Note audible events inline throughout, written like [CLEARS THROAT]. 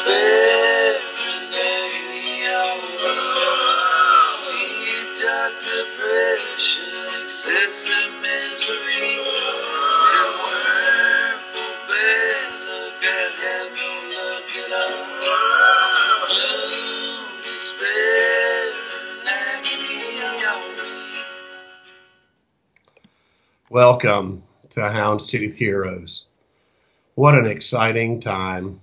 Deep depression, excessive misery. No luck at. Gloom, despair, and agony. Welcome to Houndstooth Heroes. What an exciting time.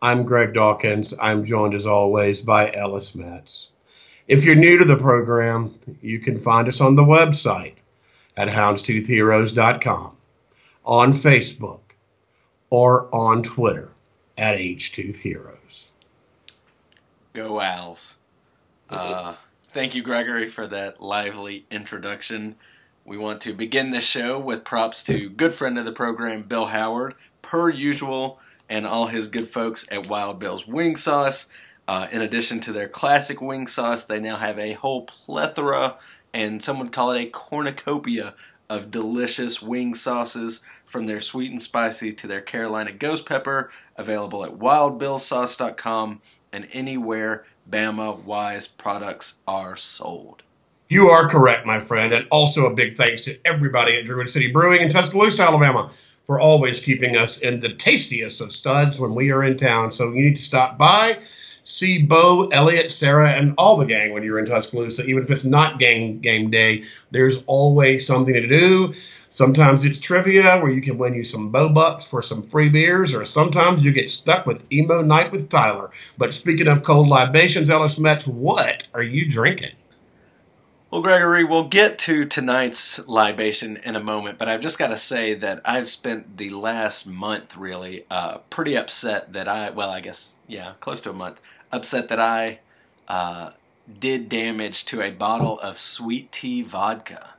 I'm Greg Dawkins. I'm joined as always by Ellis Metz. If you're new to the program, you can find us on the website at houndstoothheroes.com, on Facebook, or on Twitter at HToothHeroes. Go Owls. Uh, thank you, Gregory, for that lively introduction. We want to begin this show with props to good friend of the program, Bill Howard, per usual, and all his good folks at Wild Bill's Wing Sauce. Uh, in addition to their classic wing sauce, they now have a whole plethora, and some would call it a cornucopia of delicious wing sauces, from their sweet and spicy to their Carolina ghost pepper, available at wildbillsauce.com and anywhere Bama Wise products are sold. You are correct, my friend, and also a big thanks to everybody at Druid City Brewing in Tuscaloosa, Alabama, for always keeping us in the tastiest of studs when we are in town. So you need to stop by, see Bo, Elliot, Sarah, and all the gang when you're in Tuscaloosa. Even if it's not gang game day, there's always something to do. Sometimes it's trivia where you can win you some Bo bucks for some free beers, or sometimes you get stuck with emo night with Tyler. But speaking of cold libations, Ellis Metz, what are you drinking? Well, Gregory, we'll get to tonight's libation in a moment, but I've just got to say that I've spent the last month really uh, pretty upset that I, well, I guess, yeah, close to a month, upset that I uh, did damage to a bottle of sweet tea vodka.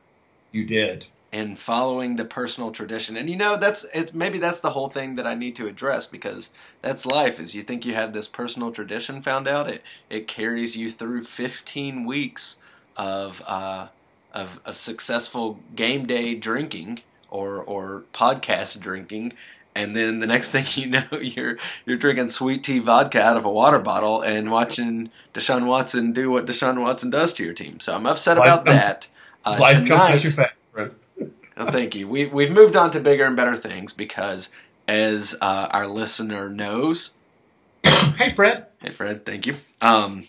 You did. and following the personal tradition. And you know, that's it's maybe that's the whole thing that I need to address because that's life. Is you think you have this personal tradition found out, it it carries you through 15 weeks of uh, of of successful game day drinking or or podcast drinking. And then the next [LAUGHS] thing you know, you're you're drinking sweet tea vodka out of a water bottle and watching Deshaun Watson do what Deshaun Watson does to your team. So I'm upset Life about comes- that. Uh, Life comes at you. [LAUGHS] Oh, thank you. We, we've moved on to bigger and better things because, as uh, our listener knows, [COUGHS] hey, Fred. hey Fred, thank you. Um,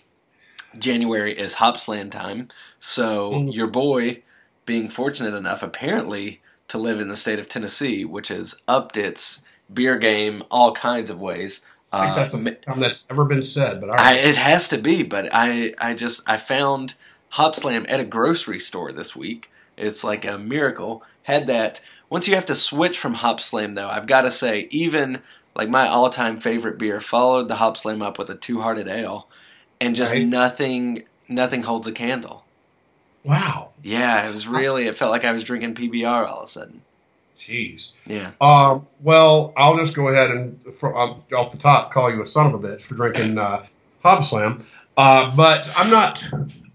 January is Hop Slam time, so Mm. your boy, being fortunate enough apparently to live in the state of Tennessee, which has upped its beer game all kinds of ways. I think Uh, that's the time that's ever been said, but I, it has to be, but I I just I found Hop Slam at a grocery store this week. It's like a miracle. Had that. Once you have to switch from Hop Slam, though, I've got to say, even like my all-time favorite beer followed the Hop Slam up with a Two Hearted Ale, and just Right. nothing nothing holds a candle. wow. Yeah, it was really. It felt like I was drinking PBR all of a sudden. Jeez. Yeah. Um, well, I'll just go ahead and, for, off the top, call you a son of a bitch for drinking uh, Hop Slam. Uh, but I'm not.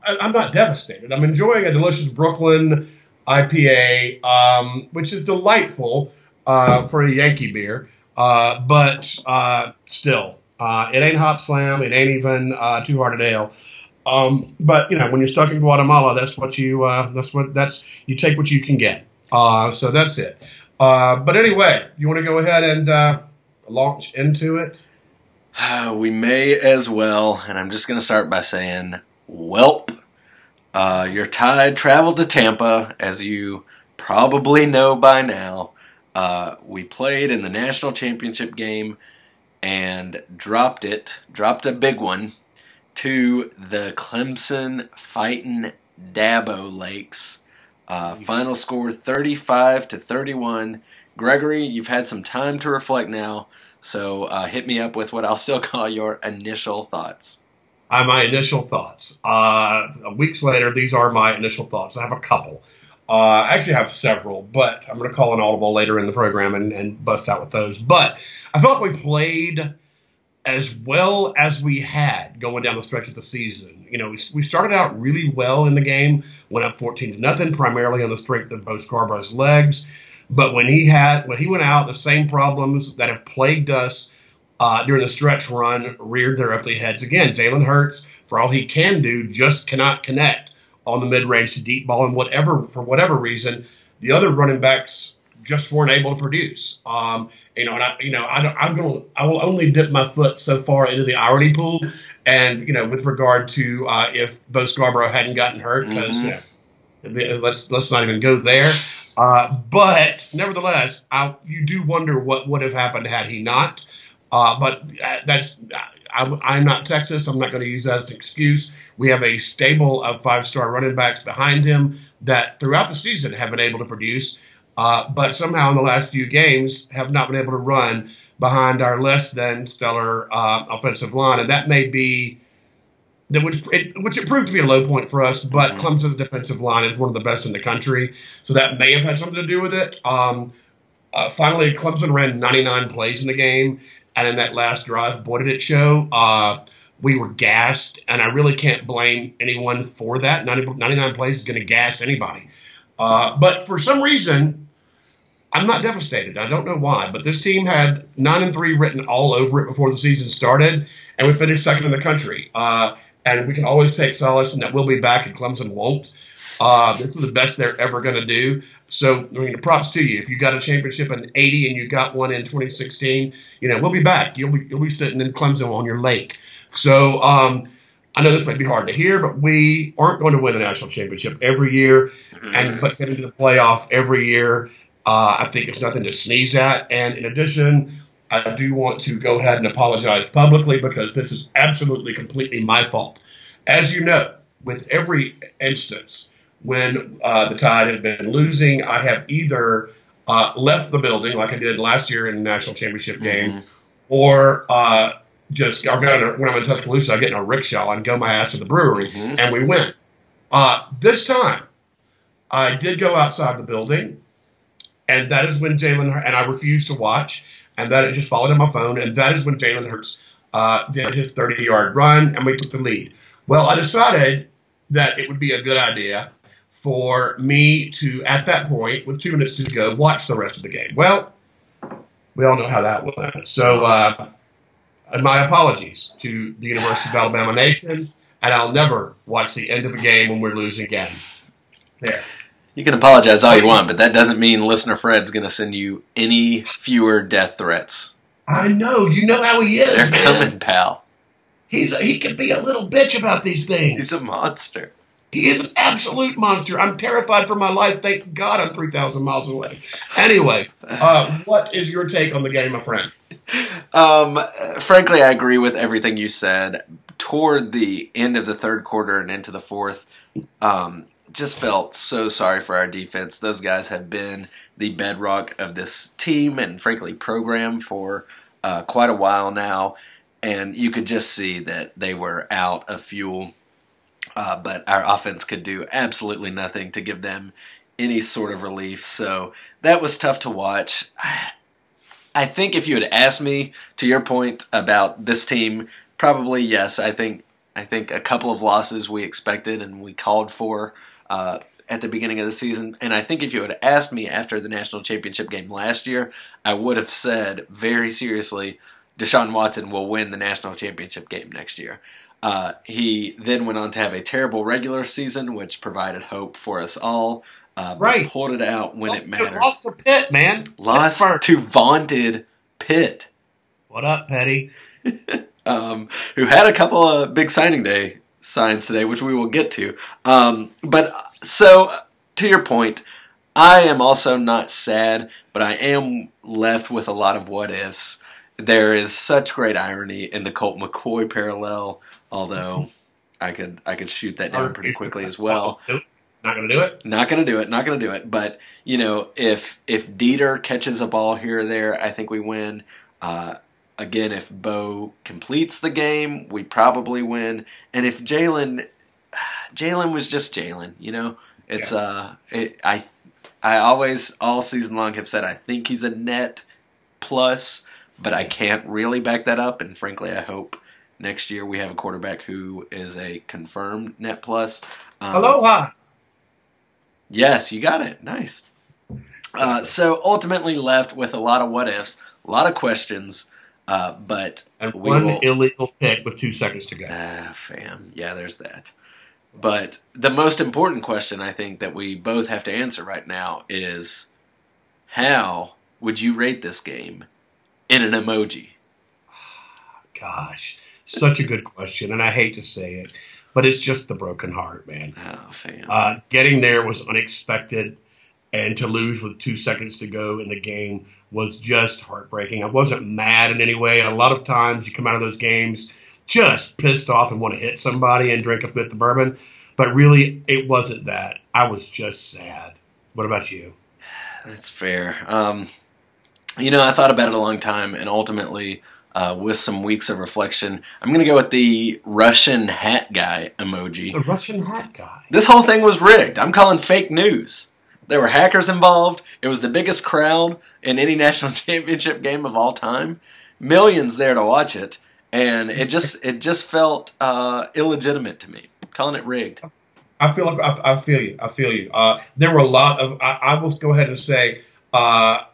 I- I'm not devastated. I'm enjoying a delicious Brooklyn IPA, um, which is delightful uh, for a Yankee beer. Uh, but uh, still, uh, it ain't Hop Slam. It ain't even uh, Two Hearted Ale. Um, but you know, when you're stuck in Guatemala, that's what you. Uh, that's what. That's you take what you can get. Uh, so that's it. Uh, but anyway, you want to go ahead and uh, launch into it? [SIGHS] we may as well, and I'm just going to start by saying, Welp. Uh, your tide traveled to Tampa, as you probably know by now. Uh, we played in the national championship game and dropped it, dropped a big one to the Clemson Fighting Dabo Lakes. Uh, final score 35 to 31. Gregory, you've had some time to reflect now, so uh, hit me up with what I'll still [LAUGHS] call your initial thoughts. Uh, my initial thoughts. Uh, weeks later, these are my initial thoughts. I have a couple. Uh, I actually have several, but I'm going to call an audible later in the program and, and bust out with those. But I felt we played as well as we had going down the stretch of the season. You know, we, we started out really well in the game, went up 14 to nothing, primarily on the strength of Bo Scarborough's legs. But when he had when he went out, the same problems that have plagued us uh, during the stretch run reared their ugly heads again. Jalen Hurts, for all he can do, just cannot connect on the mid range to deep ball, and whatever for whatever reason, the other running backs just weren't able to produce. Um, you know, and I, you know, I, am going to, I will only dip my foot so far into the irony pool, and you know, with regard to uh, if Bo Scarborough hadn't gotten hurt, because mm-hmm. you know, let's let's not even go there. Uh, but nevertheless, I, you do wonder what would have happened had he not. Uh, but uh, that's I, am not Texas. I'm not going to use that as an excuse. We have a stable of five star running backs behind him that throughout the season have been able to produce, uh, but somehow in the last few games have not been able to run behind our less than stellar uh, offensive line, and that may be that which it, which it proved to be a low point for us. But mm-hmm. Clemson's defensive line is one of the best in the country, so that may have had something to do with it. Um, uh, finally, Clemson ran 99 plays in the game, and in that last drive, boy did it show. Uh, we were gassed, and I really can't blame anyone for that. 90, 99 plays is going to gas anybody. Uh, but for some reason, I'm not devastated. I don't know why, but this team had nine and three written all over it before the season started, and we finished second in the country. Uh, and we can always take solace in that we'll be back, and Clemson won't. Uh, this is the best they're ever going to do. So, I mean, props to you. If you got a championship in '80 and you got one in 2016, you know we'll be back. You'll be you'll be sitting in Clemson on your lake. So, um, I know this might be hard to hear, but we aren't going to win a national championship every year, and but get into the playoff every year. Uh, I think it's nothing to sneeze at. And in addition, I do want to go ahead and apologize publicly because this is absolutely completely my fault. As you know, with every instance when uh, the Tide have been losing, I have either uh, left the building like I did last year in the national championship game, mm-hmm. or uh, just I'm when I'm in Tuscaloosa, I get in a rickshaw and go my ass to the brewery, mm-hmm. and we win. Uh, this time, I did go outside the building, and that is when Jalen and I refused to watch, and that it just followed on my phone, and that is when Jalen Hurts uh, did his 30 yard run, and we took the lead. Well, I decided that it would be a good idea for me to, at that point, with two minutes to go, watch the rest of the game. Well, we all know how that went. So, uh, my apologies to the University of Alabama Nation, and I'll never watch the end of a game when we're losing again. There. You can apologize all you want, but that doesn't mean listener Fred's going to send you any fewer death threats. I know. You know how he is. They're man. coming, pal. He's a, he can be a little bitch about these things. He's a monster. He is an absolute monster. I'm terrified for my life. Thank God I'm 3,000 miles away. Anyway, uh, what is your take on the game, my friend? Um, frankly, I agree with everything you said. Toward the end of the third quarter and into the fourth, um, just felt so sorry for our defense. Those guys have been the bedrock of this team and, frankly, program for uh, quite a while now. And you could just see that they were out of fuel uh, but our offense could do absolutely nothing to give them any sort of relief. So that was tough to watch. [SIGHS] I think if you had asked me, to your point about this team, probably yes. I think I think a couple of losses we expected and we called for uh, at the beginning of the season. And I think if you had asked me after the national championship game last year, I would have said very seriously, Deshaun Watson will win the national championship game next year. Uh, he then went on to have a terrible regular season, which provided hope for us all. Uh, right. Pulled it out when lost, it mattered. Lost to Pitt, man. Lost to vaunted Pitt. What up, Petty? [LAUGHS] um, who had a couple of big signing day signs today, which we will get to. Um, but so, to your point, I am also not sad, but I am left with a lot of what ifs. There is such great irony in the Colt McCoy parallel Although I could I could shoot that down pretty quickly as well. Not to do it. Not to do it. Not to do it. But you know, if if Deiter catches a ball here or there, I think we win. Uh, again, if Bo completes the game, we probably win. And if Jalen, Jalen was just Jalen. You know, it's yeah. uh, it, I I always all season long have said I think he's a net plus, but I can't really back that up. And frankly, I hope Next year we have a quarterback who is a confirmed net plus. Um, Aloha. Yes, you got it. Nice. Uh, so ultimately left with a lot of what ifs, a lot of questions. Uh, but And we one will- illegal pick with two seconds to go. Ah, fam. Yeah, there's that. But the most important question I think that we both have to answer right now is how would you rate this game in an emoji? [SIGHS] Gosh, such a good question, and I hate to say it, but it's just the broken heart, man. Oh, fam. Uh, getting there was unexpected, and to lose with two seconds to go in the game was just heartbreaking. I wasn't mad in any way. A lot of times you come out of those games just pissed off and want to hit somebody and drink a fifth of bourbon, but really it wasn't that. I was just sad. What about you? [SIGHS] That's fair. Um, you know, I thought about it a long time, and ultimately, uh, with some weeks of reflection, I'm going to go with the Russian hat guy emoji. The Russian hat guy. This whole thing was rigged. I'm calling fake news. There were hackers involved. It was the biggest crowd in any [LAUGHS] national championship game of all time. Millions there to watch it, and it just [LAUGHS] it just felt uh, illegitimate to me. Calling it rigged. I feel I, I feel you. I feel you. Uh, there were a lot of. I, I will go ahead and say, uh,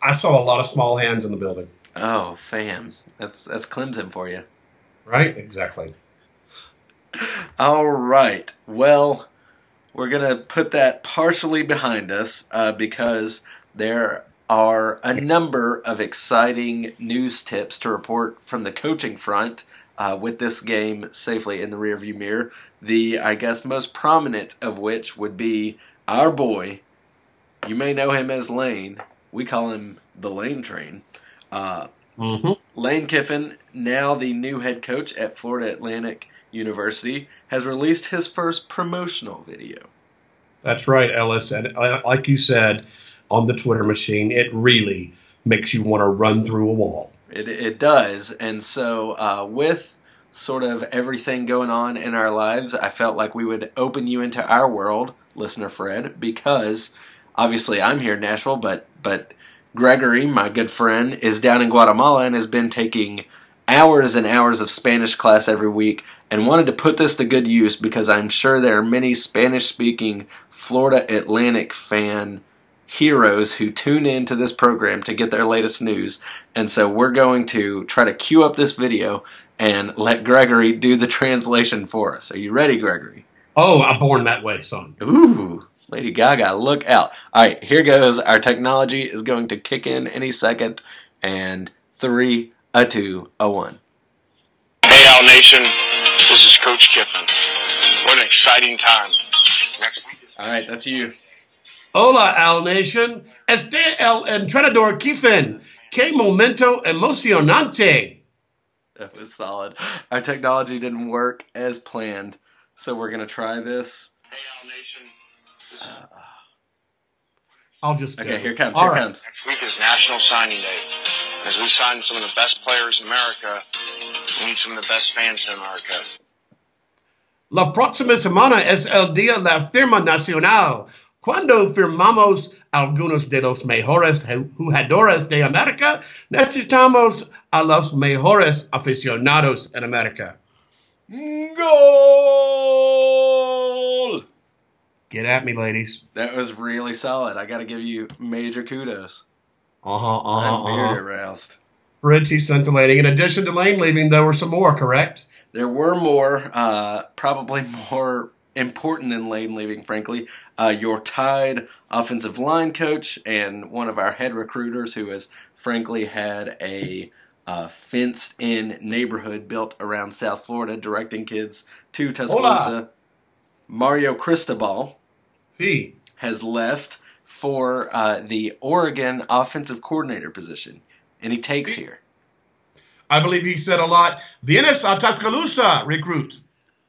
I saw a lot of small hands in the building. Oh, fam, that's that's Clemson for you. Right? Exactly. All right. Well, we're going to put that partially behind us uh, because there are a number of exciting news tips to report from the coaching front uh, with this game safely in the rearview mirror. The, I guess, most prominent of which would be our boy. You may know him as Lane. We call him the Lane Train. Uh, Mm-hmm. Lane Kiffin, now the new head coach at Florida Atlantic University, has released his first promotional video. That's right, Ellis. And like you said on the Twitter machine, it really makes you want to run through a wall. It, it does. And so, uh, with sort of everything going on in our lives, I felt like we would open you into our world, listener Fred, because obviously I'm here in Nashville, but, but Gregory, my good friend, is down in Guatemala and has been taking hours and hours of Spanish class every week and wanted to put this to good use because I'm sure there are many Spanish speaking Florida Atlantic fan heroes who tune into this program to get their latest news. And so we're going to try to queue up this video and let Gregory do the translation for us. Are you ready, Gregory? Oh, I'm born that way, son. Ooh, Lady Gaga, look out. All right, here goes. Our technology is going to kick in any second. And three, a two, a one. Hey, Owl Nation. This is Coach Kiffin. What an exciting time. Next week is All right, that's you. Hola, Owl Nation. Este el entrenador Kiffin. Que momento emocionante. That was solid. Our technology didn't work as planned, so we're going to try this. Hey, Owl Nation. This is, I'll just Okay, go. here comes. All Here right. comes. next week is National Signing Day. As we sign some of the best players in America, we need some of the best fans in America. La próxima semana es el día de la firma nacional. Cuando firmamos algunos de los mejores jugadores de América, necesitamos a los mejores aficionados en América. Goal! Get at me, ladies. That was really solid. I got to give you major kudos. Uh huh. Uh I'm very huh. aroused. Pretty scintillating. In addition to Lane leaving, there were some more, correct? There were more, uh, probably [LAUGHS] more important than Lane leaving, frankly. Uh, your Tide offensive line coach and one of our head recruiters who has, frankly, had a uh, fenced in neighborhood built around South Florida, directing kids to Tuscaloosa. Mario Cristobal See. has left for uh, the Oregon offensive coordinator position, and he takes here. I believe he said a lot. Vienes a Tuscaloosa, recruit.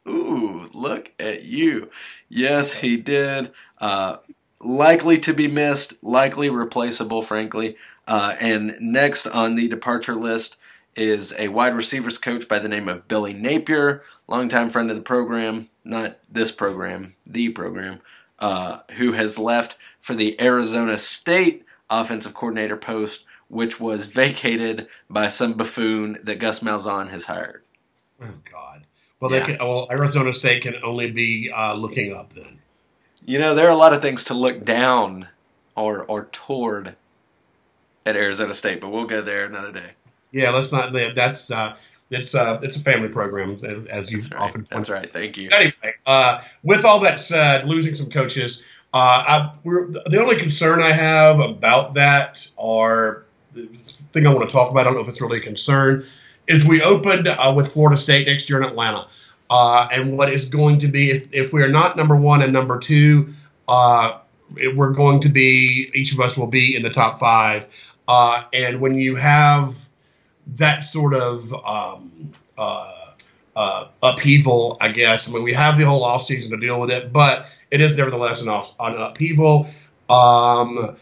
Ooh, look at you. Yes, he did. Uh, likely to be missed, likely replaceable, frankly. Uh, and next on the departure list is a wide receivers coach by the name of Billy Napier, longtime friend of the program, not this program, the program, uh, who has left for the Arizona State offensive coordinator post, which was vacated by some buffoon that Gus Malzahn has hired. Oh God. Well, Yeah. they can, well, Arizona State can only be uh, looking up then. You know, there are a lot of things to look down or or toward at Arizona State, but we'll go there another day. Yeah, let's not. That's uh, it's uh, it's a family program, as, you right. often point That's right. Thank you. Anyway, uh, with all that said, losing some coaches, uh, I, we're, the only concern I have about that, or the thing I want to talk about, I don't know if it's really a concern, is we opened uh, with Florida State next year in Atlanta. Uh, and what is going to be, if, if we are not number one and number two, uh, we're going to be, each of us will be in the top five. Uh, and when you have that sort of um, uh, uh, upheaval, I guess. I mean, we have the whole off season to deal with it, but it is nevertheless an, off, an upheaval. Um,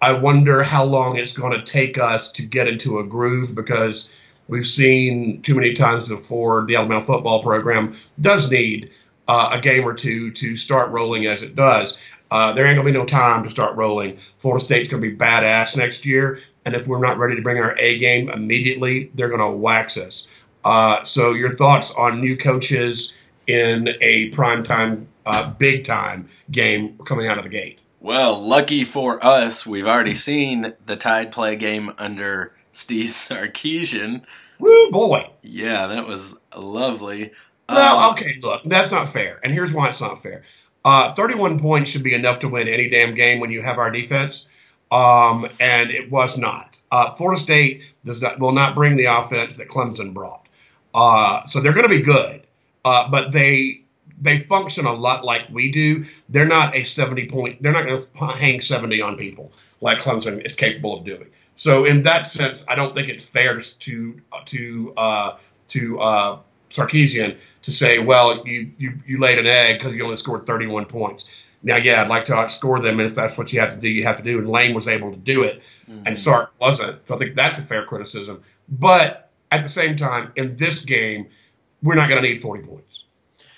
I wonder how long it's going to take us to get into a groove because we've seen too many times before the Alabama football program does need uh, a game or two to start rolling as it does. Uh, there ain't gonna be no time to start rolling. Florida State's gonna be badass next year, and if we're not ready to bring our A game immediately, they're gonna wax us. Uh, so, your thoughts on new coaches in a primetime, uh, big time game coming out of the gate? Well, lucky for us, we've already seen the Tide play game under Steve Sarkisian. Woo boy! Yeah, that was lovely. Well, Um, okay, look, that's not fair, and here's why it's not fair. Uh, 31 points should be enough to win any damn game when you have our defense, um, and it was not. Uh, Florida State does not will not bring the offense that Clemson brought, uh, so they're going to be good, uh, but they they function a lot like we do. They're not a 70 point. They're not going to hang 70 on people like Clemson is capable of doing. So in that sense, I don't think it's fair to to uh, to uh, Sarkisian to say, well, you you, you laid an egg because you only scored 31 points. Now, yeah, I'd like to outscore them, and if that's what you have to do, you have to do. And Lane was able to do it, and Sark wasn't. So I think that's a fair criticism. But at the same time, in this game, we're not going to need 40 points.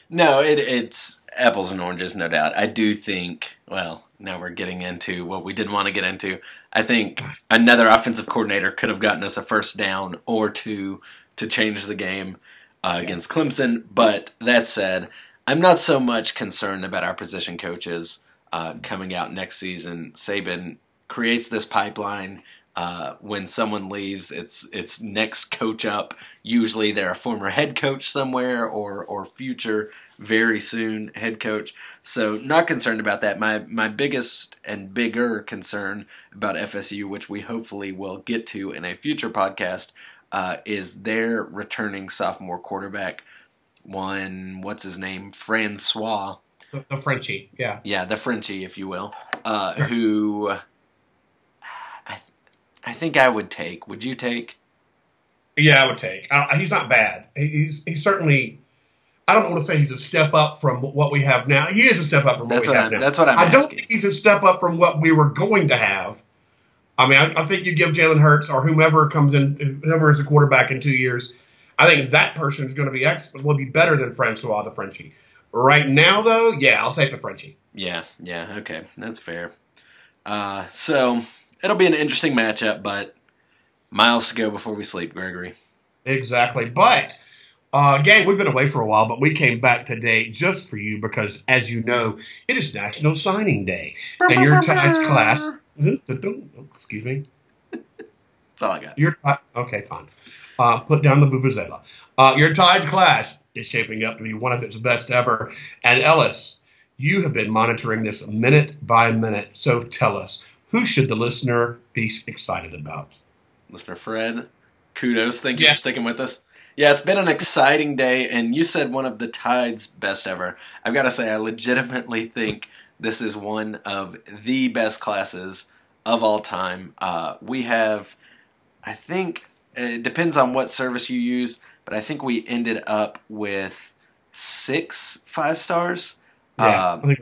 No, it, it's apples and oranges, no doubt. I do think, well, now we're getting into what we didn't want to get into. I think another offensive coordinator could have gotten us a first down or two to change the game uh, against Clemson. But that said, I'm not so much concerned about our position coaches uh, coming out next season. Saban creates this pipeline. Uh, when someone leaves, it's it's next coach up. Usually, they're a former head coach somewhere or or future very soon head coach. So not concerned about that. My my biggest and bigger concern about FSU, which we hopefully will get to in a future podcast, uh, is their returning sophomore quarterback. One, what's his name, Francois. The, the Frenchie, yeah. Yeah, the Frenchie, if you will, uh, who I I think I would take. Would you take? Yeah, I would take. Uh, he's not bad. He's he's certainly. I don't want to say he's a step up from what we have now. He is a step up from That's what we what have I'm- now. that's what I'm I don't think he's a step up from what we were going to have. I mean, I, I think you give Jalen Hurts or whomever comes in, whoever is a quarterback in two years. I think that person is going to be ex- will be better than Francois the Frenchie. Right now, though, yeah, I'll take the Frenchie. Yeah, yeah, okay, that's fair. Uh, so it'll be an interesting matchup, but miles to go before we sleep, Gregory. Exactly. But, uh, gang, we've been away for a while, but we came back today just for you because, as you know, it is National Signing Day. And your Tides class. [LAUGHS] Excuse me. That's all I got. Your okay, fine. Uh, put down the vuvuzela. Uh, your Tide class is shaping up to be one of its best ever. And Ellis, you have been monitoring this minute by minute. So tell us, who should the listener be excited about? Listener Fred, kudos. Thank you Yeah. for sticking with us. Yeah, it's been an exciting day, and you said one of the Tide's best ever. I've got to say, I legitimately think this is one of the best classes of all time. Uh, we have, I think, it depends on what service you use, but I think we ended up with six five stars. Yeah, Um,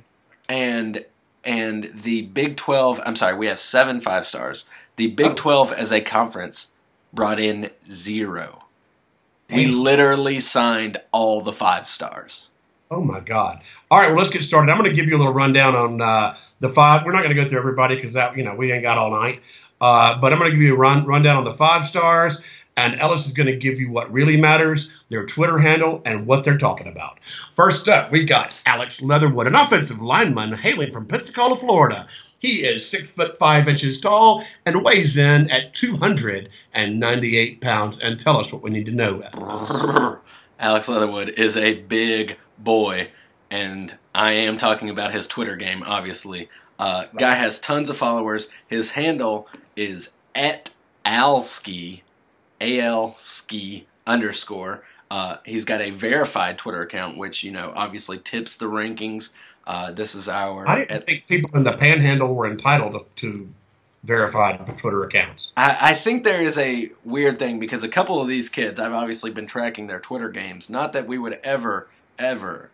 and and the Big Twelve. I'm sorry, we have seven five stars. The Big Oh. Twelve as a conference brought in zero. We literally signed all the five stars. Oh my God! All right, well let's get started. I'm going to give you a little rundown on uh, the five. We're not going to go through everybody because that you know we ain't got all night. Uh, but I'm going to give you a run rundown on the five stars, and Ellis is going to give you what really matters, their Twitter handle, and what they're talking about. First up, we got Alex Leatherwood, an offensive lineman hailing from Pensacola, Florida. He is six foot five inches tall and weighs in at 298 pounds. And tell us what we need to know. [LAUGHS] Alex Leatherwood is a big boy, and I am talking about his Twitter game, obviously. Uh, guy has tons of followers. His handle is at alski, A L ski underscore. Uh, he's got a verified Twitter account, which you know obviously tips the rankings. Uh, this is our. I think people in the Panhandle were entitled to, to verified Twitter accounts. I, I think there is a weird thing because a couple of these kids, I've obviously been tracking their Twitter games. Not that we would ever, ever,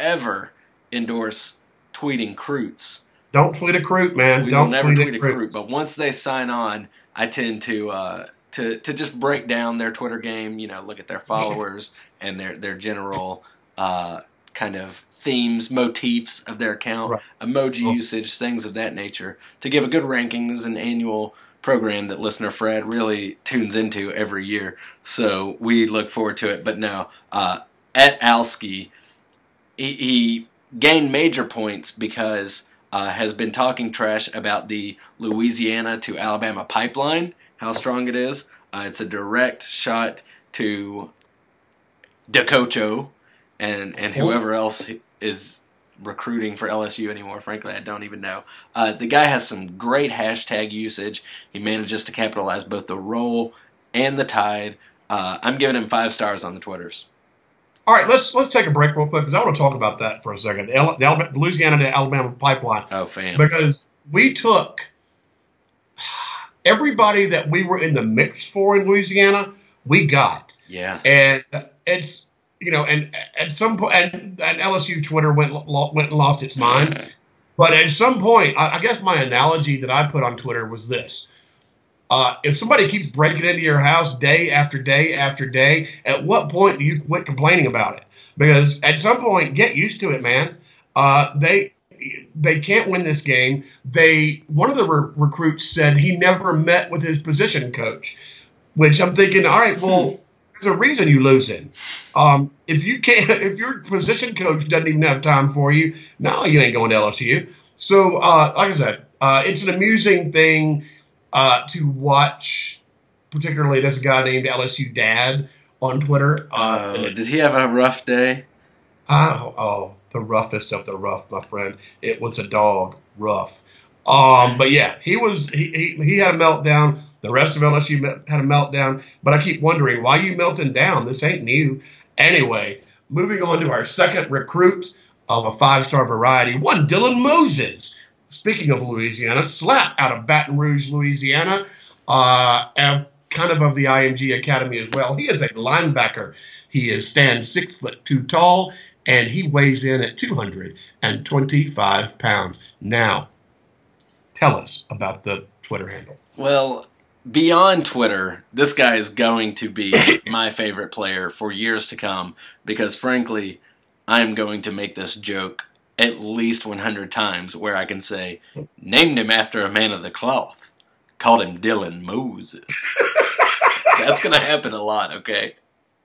ever endorse tweeting Croots. Don't tweet a Croot, man. We Don't will never tweet, tweet a Croot. But once they sign on, I tend to uh, to to just break down their Twitter game. You know, look at their followers and their their general uh, kind of themes, motifs of their account, Right. emoji Oh. usage, things of that nature, to give a good ranking. This is an annual program that listener Fred really tunes into every year, so we look forward to it. But no, uh, at Alski, he, he gained major points because uh, has been talking trash about the Louisiana to Alabama pipeline, how strong it is. Uh, it's a direct shot to Decocho and and whoever else is recruiting for LSU anymore. Frankly, I don't even know. Uh, the guy has some great hashtag usage. He manages to capitalize both the roll and the tide. Uh, I'm giving him five stars on the Twitters. All right, let's let's take a break real quick because I want to talk about that for a second. The, Al- the Alabama, the Louisiana to Alabama pipeline Oh, fam. because we took everybody that we were in the mix for in Louisiana. We got. Yeah. and it's you know, and at some point, and, and LSU Twitter went lo- went and lost its mind. But at some point, I, I guess my analogy that I put on Twitter was this: uh, if somebody keeps breaking into your house day after day after day, at what point do you quit complaining about it? Because at some point, get used to it, man. Uh, they they can't win this game. They one of the re- recruits said he never met with his position coach, which I'm thinking, all right, well, there's a reason you losing. Um, if you can't, [LAUGHS] if your position coach doesn't even have time for you, no, you ain't going to LSU. So, uh, like I said, uh, it's an amusing thing uh, to watch. Particularly, this guy named LSU Dad on Twitter. Uh, Oh, did he have a rough day? Oh, oh, the roughest of the rough, my friend. It was a dog rough. Um, but yeah, he was he, he he had a meltdown. The rest of LSU had a meltdown. But I keep wondering why you melting down. This ain't new. Anyway, moving on to our second recruit of a five star variety, one Dylan Moses. Speaking of Louisiana, slap out of Baton Rouge, Louisiana, uh, and kind of of the IMG Academy as well. He is a linebacker. He is stands six foot two tall, and he weighs in at 225 pounds. Now, tell us about the Twitter handle. Well, beyond Twitter, this guy is going to be [COUGHS] my favorite player for years to come because, frankly, I'm going to make this joke at least 100 times where I can say, named him after a man of the cloth, called him Dylan Moses. [LAUGHS] That's going to happen a lot, okay?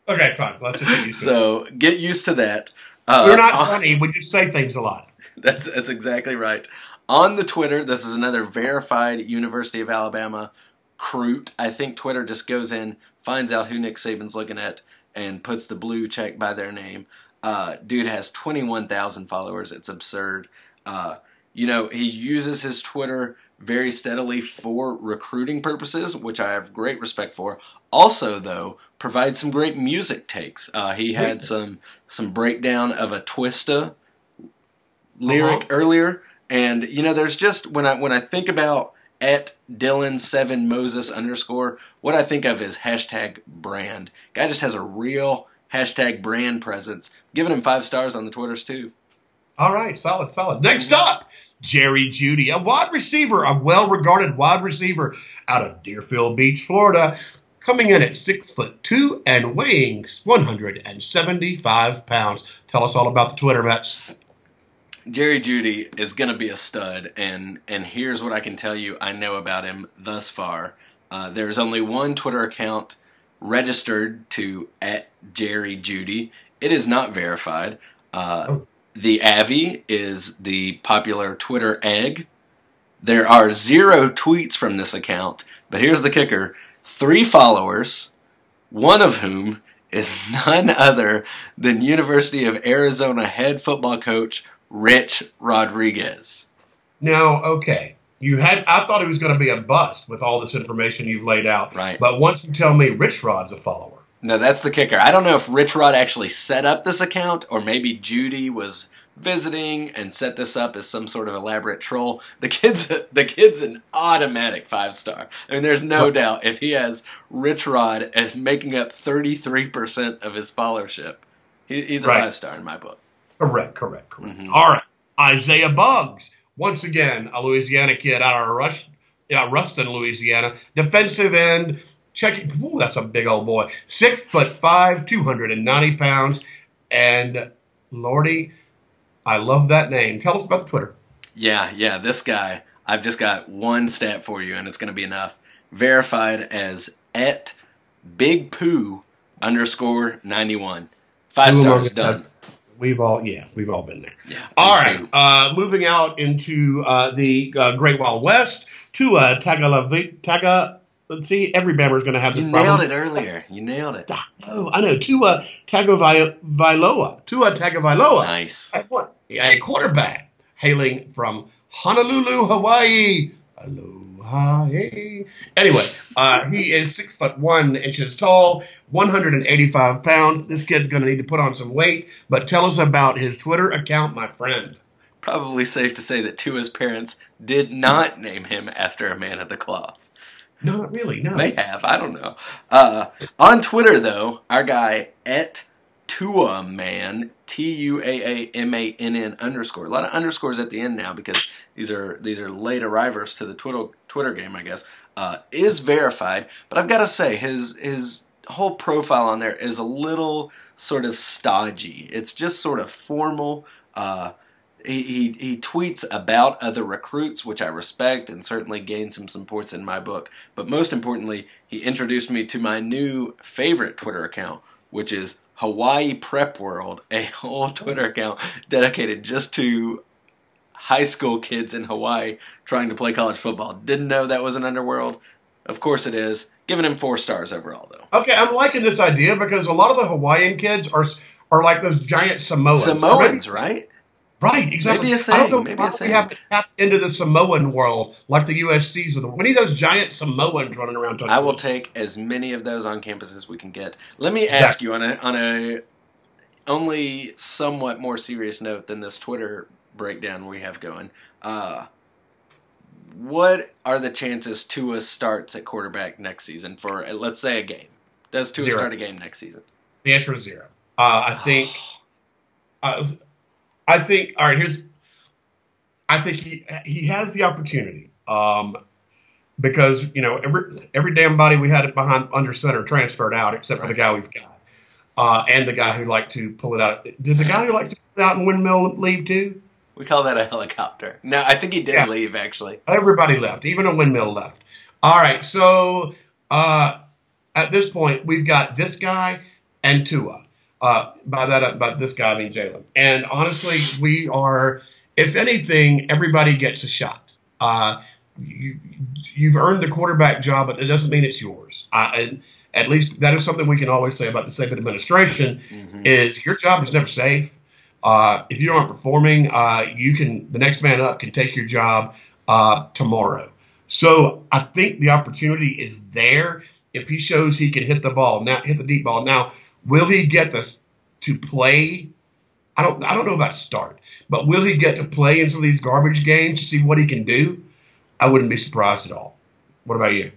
Okay, fine. Let's just get used it. So get used to that. Uh, We're not on- funny. We just say things a lot. [LAUGHS] That's that's exactly right. On the Twitter, this is another verified University of Alabama recruit. I think Twitter just goes in, finds out who Nick Saban's looking at, and puts the blue check by their name. Uh, dude has twenty one thousand followers. It's absurd. Uh, you know, he uses his Twitter very steadily for recruiting purposes, which I have great respect for. Also, though, provides some great music takes. Uh, he had some some breakdown of a Twista lyric Uh-huh. earlier, and you know, there's just when I when I think about at Dylan seven Moses underscore, what I think of is hashtag brand. Guy just has a real hashtag brand presence. Giving him five stars on the Twitters too. All right, solid, solid. Next up, Jerry Jeudy, a wide receiver, a well-regarded wide receiver out of Deerfield Beach, Florida, coming in at six foot two and weighing 175 pounds. Tell us all about the Twitter, Metz. Jerry Jeudy is going to be a stud, and and here's what I can tell you I know about him thus far. Uh, there's only one Twitter account registered to at Jerry Jeudy. It is not verified. Uh, Oh. The Avi is the popular Twitter egg, There are zero tweets from this account, but here's the kicker three followers, one of whom is [LAUGHS] none other than University of Arizona head football coach Rich Rodriguez. Now, okay, you had I thought it was going to be a bust with all this information you've laid out. Right. But once you tell me Rich Rod's a follower. No, that's the kicker. I don't know if Rich Rod actually set up this account or maybe Jeudy was visiting and set this up as some sort of elaborate troll. The kid's [LAUGHS] the kid's an automatic five star. I mean, there's no doubt if he has Rich Rod as making up 33 percent of his followership, he, he's a Right. five star in my book. Correct, correct, correct. Mhm. All right. Isaiah Buggs. Once again, a Louisiana kid out of Rush, yeah, Ruston, Louisiana. Defensive end. Checking. Ooh, that's a big old boy. Six foot five, 290 pounds. And Lordy, I love that name. Tell us about the Twitter. Yeah, yeah, this guy. I've just got one stat for you, and it's going to be enough. Verified as at Big Poo underscore ninety one. Five Who stars done. has- We've all, yeah, we've all been there. Yeah. All right, uh, moving out into uh, the uh, Great Wild West to uh, Tagalavi, Taga. Let's see, every Bammer's going to have this You problem. nailed it earlier. You nailed it. Oh, I know. Tua Tagovailoa. Tua Tagovailoa. Nice. What? A quarterback hailing from Honolulu, Hawaii. Aloha. hey. Anyway, uh, he is six foot one inches tall, 185 pounds. This kid's going to need to put on some weight. But tell us about his Twitter account, my friend. Probably safe to say that Tua's parents did not name him after a man of the cloth. Not really. No. May have, I don't know. Uh, on Twitter, though, our guy at Tua Man T U A A M A N N underscore. A lot of underscores at the end now because these are these are late arrivers to the Twitter Twitter game, I guess. Uh, is verified, but I've got to say his his whole profile on there is a little sort of stodgy. It's just sort of formal. Uh, he, he, tweets about other recruits, which I respect and certainly gained some supports in my book. But most importantly, he introduced me to my new favorite Twitter account, which is Hawaii Prep World, a [LAUGHS] whole Twitter account dedicated just to high school kids in Hawaii trying to play college football. Didn't know that was an underworld. Of course it is. Giving him four stars overall, though. Okay, I'm liking this idea because a lot of the Hawaiian kids are are like those giant Samoans. Samoans, right? Right, exactly. Maybe a I don't know maybe why a we have to tap into the Samoan world like the USC's of the We need those giant Samoans running around. I will take as many of those on campus as we can get. Let me ask you on a on a only somewhat more serious note than this Twitter breakdown we have going. Uh, what are the chances Tua starts at quarterback next season for let's say a game? Does Tua Zero. start a game next season? the answer is zero. Uh, I think. [SIGHS] Uh, I think. All right. Here's. I think he he has the opportunity. Um, because you know every every damn body we had it behind under center transferred out except for the guy we've got, uh, and the guy who liked to pull it out. Did the guy who likes to pull it out in windmill leave too? We call that a helicopter. No, I think he did Yeah. leave actually. Everybody left, even a windmill left. All right, so uh, at this point, we've got this guy and Tua. Uh, by that, by this guy, I mean Jalen. And honestly, we are, if anything, everybody gets a shot. Uh, you, you've earned the quarterback job, but it doesn't mean it's yours. And at least that is something we can always say about the Saban administration: Mhm. is your job is never safe. Uh, if you aren't performing, uh, you can the next man up can take your job uh, tomorrow. So I think the opportunity is there if he shows he can hit the ball now, hit the deep ball. Now, will he get this to play? I don't I don't know about start, but will he get to play in some of these garbage games to see what he can do? I wouldn't be surprised at all. What about you?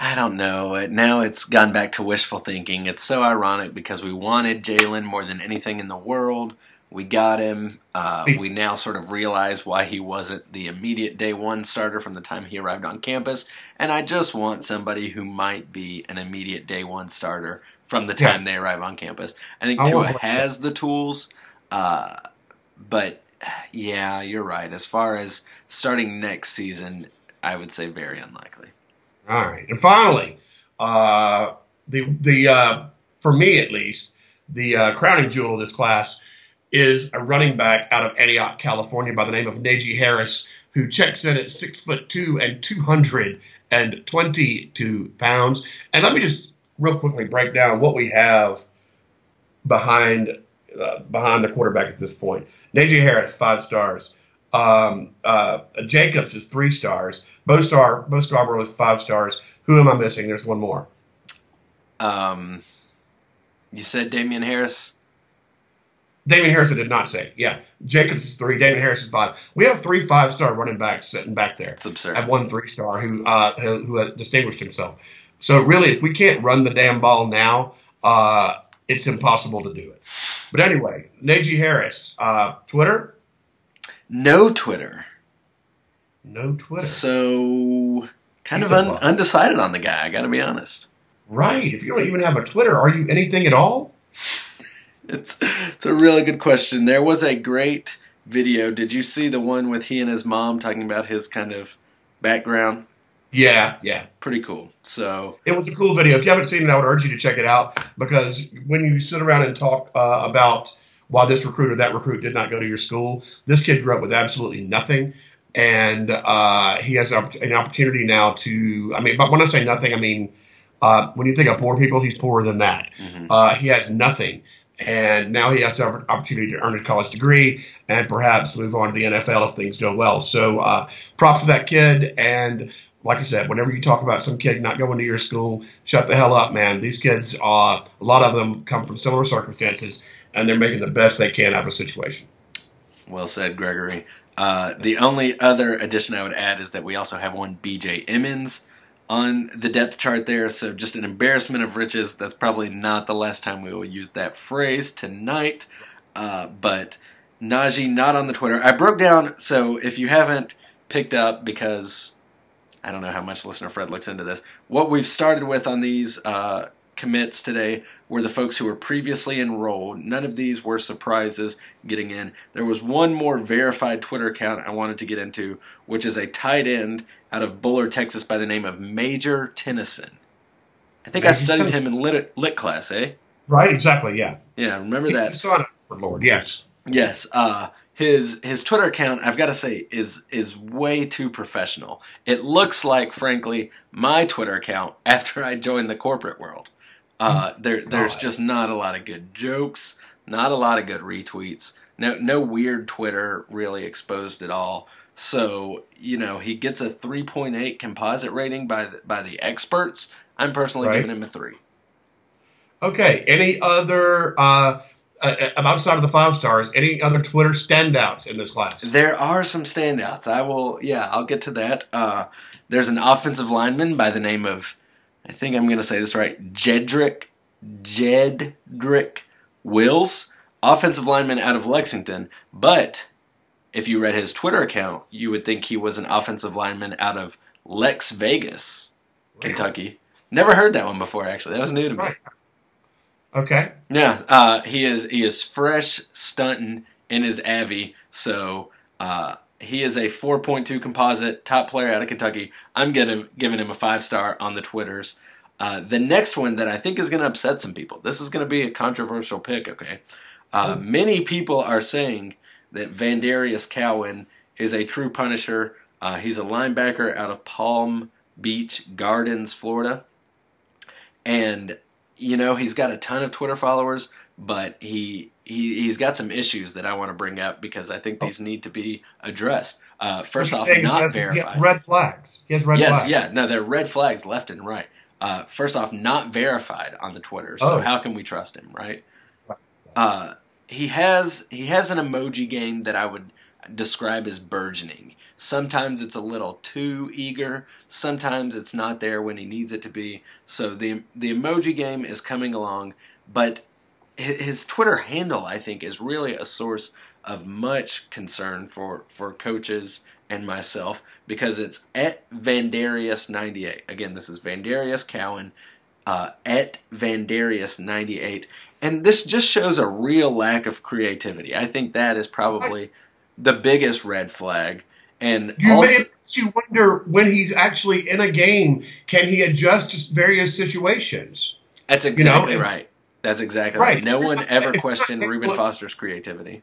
I don't know. Now it's gone back to wishful thinking. It's so ironic because we wanted Jalen more than anything in the world. We got him. Uh, we now sort of realize why he wasn't the immediate day one starter from the time he arrived on campus. And I just want somebody who might be an immediate day one starter from the Yeah. time they arrive on campus. I think I Tua has the tools. Uh, but yeah, you're right. As far as starting next season, I would say very unlikely. All right, and finally, uh, the the uh, for me at least, the uh, crowning jewel of this class is a running back out of Antioch, California, by the name of Najee Harris, who checks in at six foot two and two hundred and twenty-two pounds. And let me just real quickly break down what we have behind uh, behind the quarterback at this point. Najee Harris, five stars. Um, uh, Jacobs is three stars. Bo Star, Bo Scarborough is five stars. Who am I missing? There's one more. Um, you said Damien Harris. Damon Harris, I did not say. Yeah, Jacobs is three. Damon Harris is five. We have three five star running backs sitting back there. It's absurd. And one three star who uh, who, who has distinguished himself. So really, if we can't run the damn ball now, uh, it's impossible to do it. But anyway, Najee Harris, uh, Twitter, No Twitter. no Twitter. So kind He's of un- undecided on the guy. I got to be honest. Right. If you don't even have a Twitter, are you anything at all? It's it's a really good question. There was a great video. Did you see the one with he and his mom talking about his kind of background? Yeah, yeah. Pretty cool. So It was a cool video. If you haven't seen it, I would urge you to check it out because when you sit around and talk uh, about why this recruit or that recruit did not go to your school, this kid grew up with absolutely nothing. And uh, he has an opportunity now to, I mean, but when I say nothing, I mean, uh, when you think of poor people, he's poorer than that. mhm. Uh, he has nothing. And now he has the opportunity to earn a college degree and perhaps move on to the NFL if things go well. So, uh, props to that kid. And like I said, whenever you talk about some kid not going to your school, shut the hell up, man. These kids, uh, a lot of them come from similar circumstances and they're making the best they can out of a situation. well said, Gregory. Uh, the only other addition I would add is that we also have one BJ Emmons on the depth chart there. So just an embarrassment of riches. That's probably not the last time we will use that phrase tonight. Uh, but Najee not on the Twitter. I broke down. So if you haven't picked up, because I don't know how much listener Fred looks into this, what we've started with on these uh, commits today were the folks who were previously enrolled. None of these were surprises getting in. There was one more verified Twitter account I wanted to get into, which is a tight end out of Bullard, Texas, by the name of Major Tennison. I think I studied him in lit, lit class, eh? Right? Exactly. Yeah. Yeah, remember He's that? son of Lord. Yes. Yes, uh, his his Twitter account, I've got to say, is is way too professional. It looks like, frankly, my Twitter account [LAUGHS] after I joined the corporate world. Uh, there there's just not a lot of good jokes, not a lot of good retweets, no no weird Twitter really exposed at all. So you know he gets a 3.8 composite rating by the, by the experts. I'm personally Right. giving him a three. Okay. Any other, uh, uh, uh, outside of the five stars, any other Twitter standouts in this class? There are some standouts. I will, yeah, I'll get to that. Uh, there's an offensive lineman by the name of, I think I'm going to say this right, Jedrick, Jedrick Wills, offensive lineman out of Lexington. But if you read his Twitter account, you would think he was an offensive lineman out of Lex Vegas, Kentucky. Never heard that one before, actually. That was new to me. Right. Okay. Yeah, uh, he is he is fresh, stunting in his Avi. So uh, he is a 4.2 composite, top player out of Kentucky. I'm gonna giving him a five star on the twitters. Uh, the next one that I think is gonna upset some people. This is gonna be a controversial pick. Okay, uh, many people are saying that Vandarius Cowan is a true Punisher. Uh, he's a linebacker out of Palm Beach Gardens, Florida, and you know he's got a ton of Twitter followers, but he he he's got some issues that I want to bring up because I think these need to be addressed. Uh, first off, not has- verified. red flags. He has red yes, flags. yeah, no, they're red flags left and right. Uh, first off, not verified on the Twitter, so Oh. how can we trust him, right? Right. Uh, he has he has an emoji game that I would describe as burgeoning. Sometimes it's a little too eager. Sometimes it's not there when he needs it to be. So the the emoji game is coming along, but his Twitter handle I think is really a source of much concern for for coaches and myself because it's at Vandarius98. Again, this is Vandarius Cowan uh, at Vandarius98. And this just shows a real lack of creativity. I think that is probably the biggest red flag. And You also, makes you wonder when he's actually in a game, can he adjust to various situations? that's you know, exactly right. That's exactly Right. right. No one ever questioned it's Reuben Foster's creativity.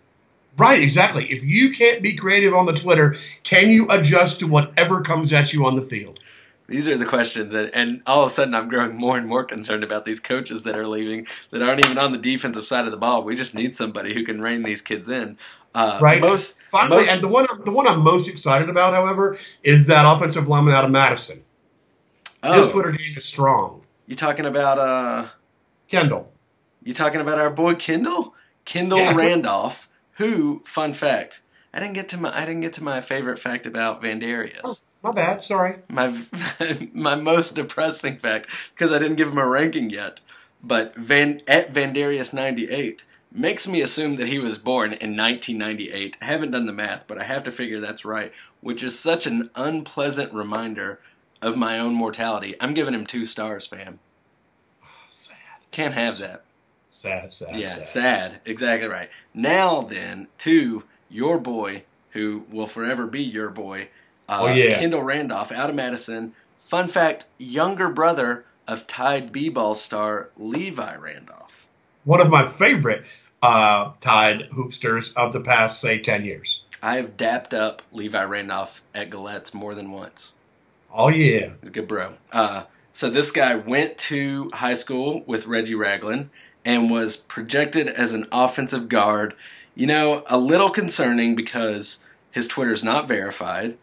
Right, exactly. If you can't be creative on the Twitter, can you adjust to whatever comes at you on the field? These are the questions, and, and all of a sudden, I'm growing more and more concerned about these coaches that are leaving that aren't even on the defensive side of the ball. We just need somebody who can rein these kids in. Uh, Right. Most, Finally, most and the one the one I'm most excited about, however, is that offensive lineman out of Madison. His oh, Twitter game is strong. you talking about uh, Kendall. you talking about our boy Kendall, Kendall Yeah. Randolph, who, fun fact, I didn't get to my I didn't get to my favorite fact about Vandarius. My bad. Sorry. my [LAUGHS] my most depressing fact because I didn't give him a ranking yet. But Van at Vandarius ninety eight makes me assume that he was born in 1998. I haven't done the math, but I have to figure that's right, which is such an unpleasant reminder of my own mortality. I'm giving him two stars, fam. Sad. Can't have that. Sad. Sad. Yeah, sad. sad. Exactly right. Now then, to your boy, who will forever be your boy, uh, Oh, yeah. Kendall Randolph out of Madison. Fun fact: younger brother of Tide B-ball star Levi Randolph. One of my favorite uh, Tide hoopsters of the past, say, ten years. I have dapped up Levi Randolph at Gallette's more than once. Oh yeah. He's a good bro. Uh, so this guy went to high school with Reggie Ragland and was projected as an offensive guard. You know, a little concerning because his Twitter's not verified.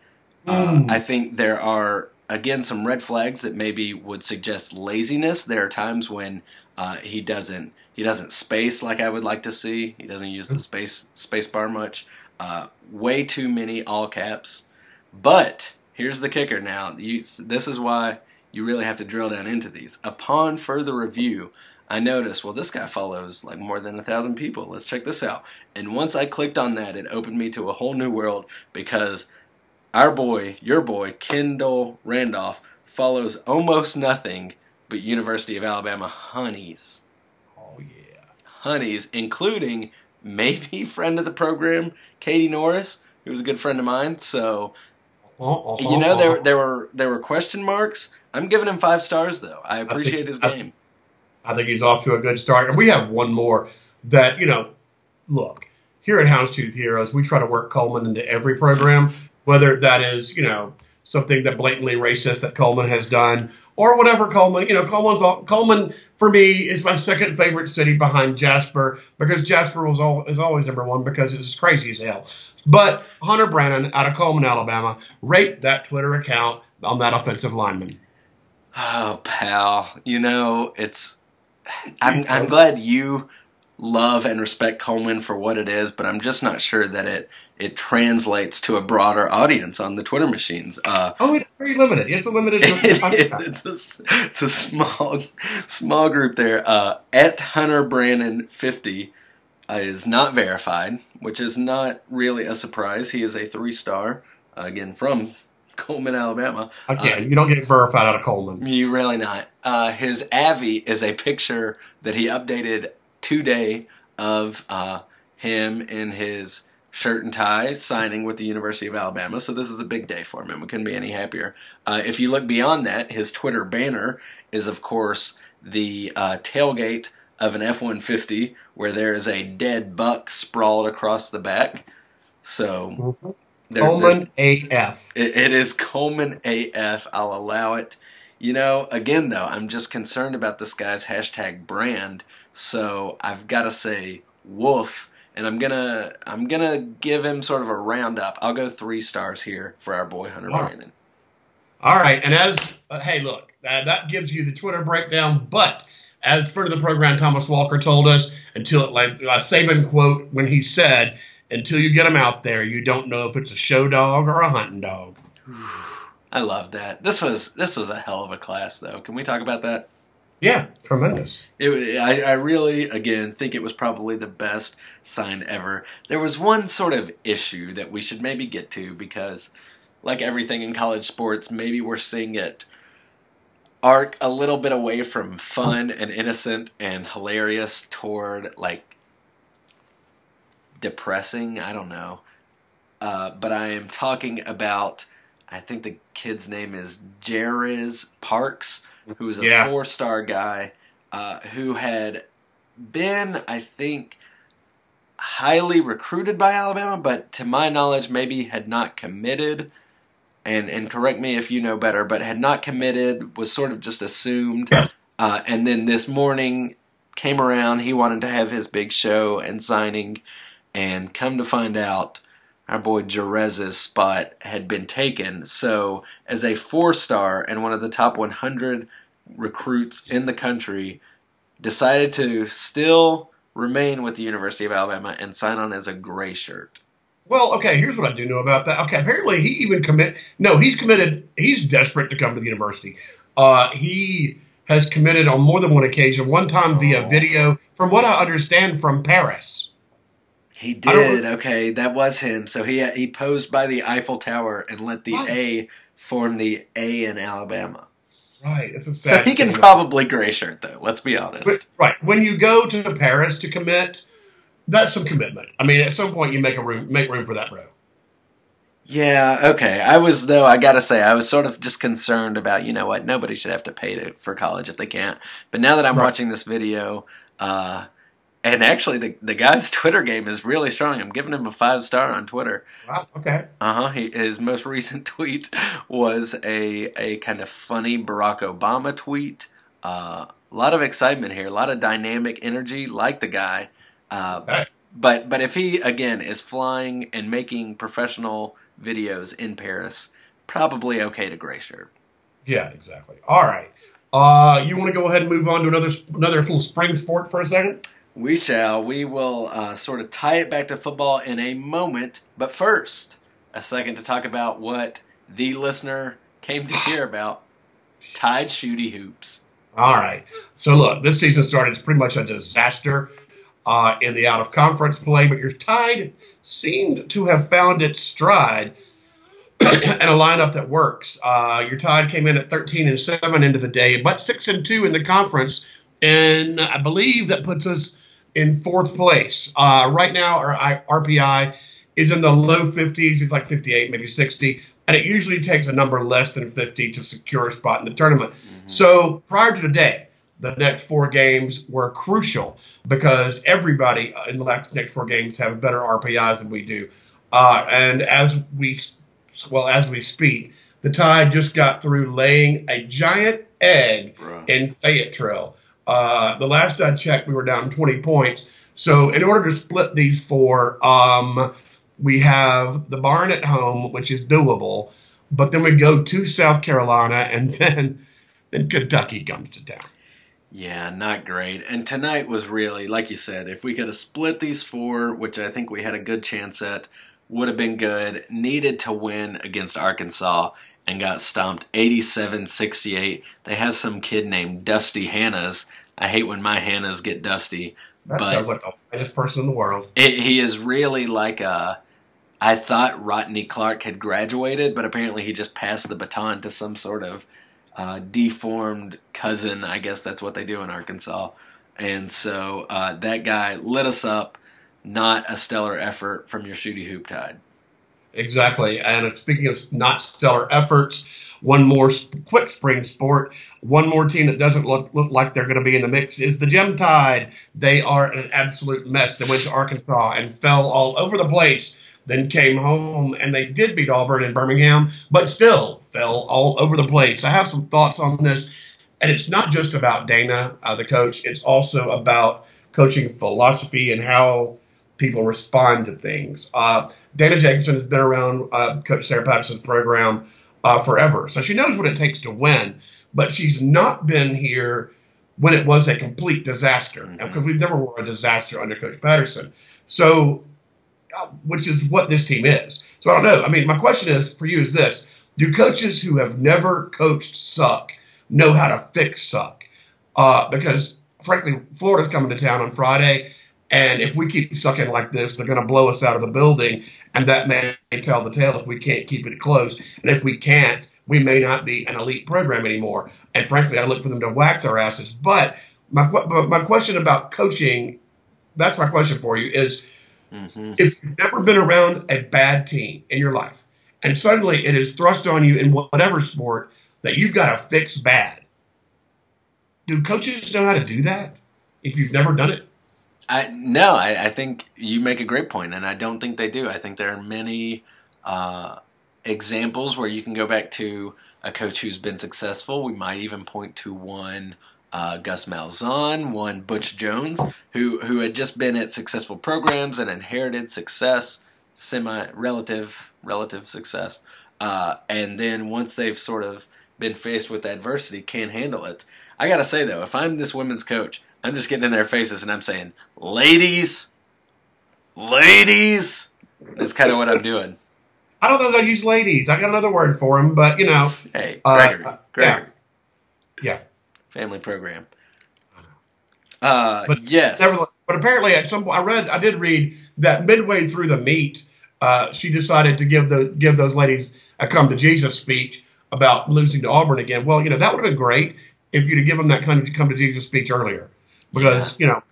Uh, Mm. I think there are again some red flags that maybe would suggest laziness. There are times when uh, he doesn't he doesn't space like I would like to see. He doesn't use the space space bar much. Uh, way too many all caps. But here's the kicker. Now you, this is why you really have to drill down into these. Upon further review, I noticed, well, this guy follows like more than a thousand people. Let's check this out. And once I clicked on that, it opened me to a whole new world because our boy, your boy, Kendall Randolph, follows almost nothing but University of Alabama honeys. Oh yeah. Honeys, including maybe friend of the program, Katie Norris, who was a good friend of mine. So you know there there were there were question marks. I'm giving him five stars though. I appreciate his I- game. I think he's off to a good start. And we have one more that, you know, look, here at Houndstooth Heroes, we try to work Cullman into every program, whether that is, you know, something that blatantly racist that Cullman has done or whatever Cullman, you know, Cullman's all, Cullman for me is my second favorite city behind Jasper because Jasper was all, is always number one because it's crazy as hell. But Hunter Brannon out of Cullman, Alabama, rate that Twitter account on that offensive lineman. Oh, pal, you know it's. I'm I'm glad you love and respect Cullman for what it is, but I'm just not sure that it it translates to a broader audience on the Twitter machines. Uh, Oh, it's very limited. It's a limited. [LAUGHS] it, it's a it's a small small group there. Uh, at Hunter Brannon fifty uh, is not verified, which is not really a surprise. He is a three star uh, again from Cullman, Alabama. Again, you don't get verified out of Cullman. You really not. Uh, his Avi is a picture that he updated today of uh, him in his shirt and tie signing with the University of Alabama. So this is a big day for him, and we couldn't be any happier. Uh, if you look beyond that, his Twitter banner is, of course, the uh, tailgate of an F 150 where there is a dead buck sprawled across the back. So there- there's- Cullman AF. it, it is Cullman AF. I'll allow it. You know, again though, I'm just concerned about this guy's hashtag brand. So I've got to say woof, and I'm gonna I'm gonna give him sort of a roundup. I'll go three stars here for our boy Hunter Wow. Brannon. All right, and as uh, hey, look, uh, that gives you the Twitter breakdown. But as friend of the program, Thomas Walker told us until like uh, Saban quote when he said, "Until you get them out there, you don't know if it's a show dog or a hunting dog." [SIGHS] I love that. This was this was a hell of a class though. Can we talk about that? Yeah, tremendous. It, I, I really, again, think it was probably the best sign ever. There was one sort of issue that we should maybe get to because, like everything in college sports, maybe we're seeing it arc a little bit away from fun and innocent and hilarious toward like depressing. I don't know. Uh, but I am talking about, I think the kid's name is Jarez Parks, who was a Yeah. four star guy uh, who had been, I think, highly recruited by Alabama, but to my knowledge, maybe had not committed. And and correct me if you know better, but had not committed, was sort of just assumed. Uh, and then this morning came around. He wanted to have his big show and signing, and come to find out, our boy Jarez's spot had been taken. So, as a four star and one of the top 100 recruits in the country, decided to still remain with the University of Alabama and sign on as a gray shirt. Well, okay, here's what I do know about that. Okay, apparently he even commit. No, he's committed. He's desperate to come to the university. Uh, he has committed on more than one occasion. One time via video, from what I understand, from Paris. He did. Okay, that was him. So he he posed by the Eiffel Tower and let the Right. A form the A in Alabama. Right, it's a So he can probably gray shirt though. Let's be honest. But, right. When you go to Paris to commit, that's some commitment. I mean, at some point you make a room make room for that bro. Yeah, okay. I was though. I gotta say, I was sort of just concerned about you know what nobody should have to pay to, for college if they can't. But now that I'm Right. watching this video, uh, and actually the the guy's [LAUGHS] Twitter game is really strong. I'm giving him a five star on Twitter. Wow. Okay. Uh huh. His most recent [LAUGHS] tweet was a a kind of funny Barack Obama tweet. Uh, a lot of excitement here, a lot of dynamic energy, like the guy. Uh, Okay. but but if he again is flying and making professional videos in Paris, probably okay to gray shirt. Yeah. Exactly. All right. Uh, you want to go ahead and move on to another another little spring sport for a second? We shall. We will uh, sort of tie it back to football in a moment. But first, a second to talk about what the listener came to hear [SIGHS] about Tide Shooty Hoops. All right. So look, this season started as pretty much a disaster uh, in the out of conference play, but your Tide seemed to have found its stride [CLEARS THROAT] and a lineup that works. Uh, your Tide came in at 13 and seven into the day, but six and two in the conference, and I believe that puts us in fourth place. Uh, right now, our I- RPI is in the low 50s. It's like 58, maybe 60, and it usually takes a number less than 50 to secure a spot in the tournament. So prior to today, the next four games were crucial because everybody in the next next four games have better RPIs than we do. Uh, and as we, well, as we speak, the Tide just got through laying a giant egg Bruh. in Fayetteville. Uh, the last I checked, we were down 20 points. So in order to split these four, um, we have the barn at home, which is doable, but then we go to South Carolina, and [LAUGHS] then then Kentucky comes to town. Yeah, not great. And tonight was really, like you said, if we could have split these four, which I think we had a good chance at, would have been good. Needed to win against Arkansas and got stomped 87 68. They have some kid named Dusty Hannahs. I hate when my Hannas get dusty. That But- sounds like the whitest person in the world. It, he is really like a. I thought Rotnei Clarke had graduated, but apparently he just passed the baton to some sort of uh, deformed cousin. I guess that's what they do in Arkansas. And so uh, that guy lit us up. Not a stellar effort from your shooty hoop tide. Exactly. And speaking of not stellar efforts, one more quick spring sport, one more team that doesn't look, look like they're going to be in the mix is the Gym Tide. They are an absolute mess. They went to Arkansas and fell all over the place, then came home and they did beat Auburn in Birmingham, but still fell all over the place. I have some thoughts on this. And it's not just about Dana, uh, the coach, it's also about coaching philosophy and how people respond to things. Uh, Dana Jacobson has been around uh, Coach Sarah Patterson's program uh, forever, so she knows what it takes to win. But she's not been here when it was a complete disaster, Mhm. because we've never were a disaster under Coach Patterson. So, uh, which is what this team is. So I don't know. I mean, my question is for you is this: Do coaches who have never coached suck know how to fix suck? Uh, because frankly, Florida's coming to town on Friday. And if we keep sucking like this, they're going to blow us out of the building, and that may tell the tale if we can't keep it close. And if we can't, we may not be an elite program anymore. And frankly, I look for them to wax our asses. But my my question about coaching, that's my question for you is hmm if you've never been around a bad team in your life, and suddenly it is thrust on you in whatever sport that you've got to fix bad, do coaches know how to do that if you've never done it? I no, I, I think you make a great point, and I don't think they do. I think there are many uh, examples where you can go back to a coach who's been successful. We might even point to one uh, Gus Malzahn, one Butch Jones, who who had just been at successful programs and inherited success, semi relative relative success, uh, and then once they've sort of been faced with adversity, can't handle it. I gotta say though, if I'm this women's coach, I'm just getting in their faces and I'm saying, ladies, ladies. That's kind of what I'm doing. I don't know that I use ladies. I got another word for them, but you know. Hey, Uh, Gregory, uh, Gregory, Yeah. family program. Uh, But yes. Nevertheless, but apparently at some point I read I did read that midway through the meet, uh, she decided to give the give those ladies a come to Jesus speech about losing to Auburn again. Well, you know that would have been great if you'd have given them that kind of come to Jesus speech earlier, because you know,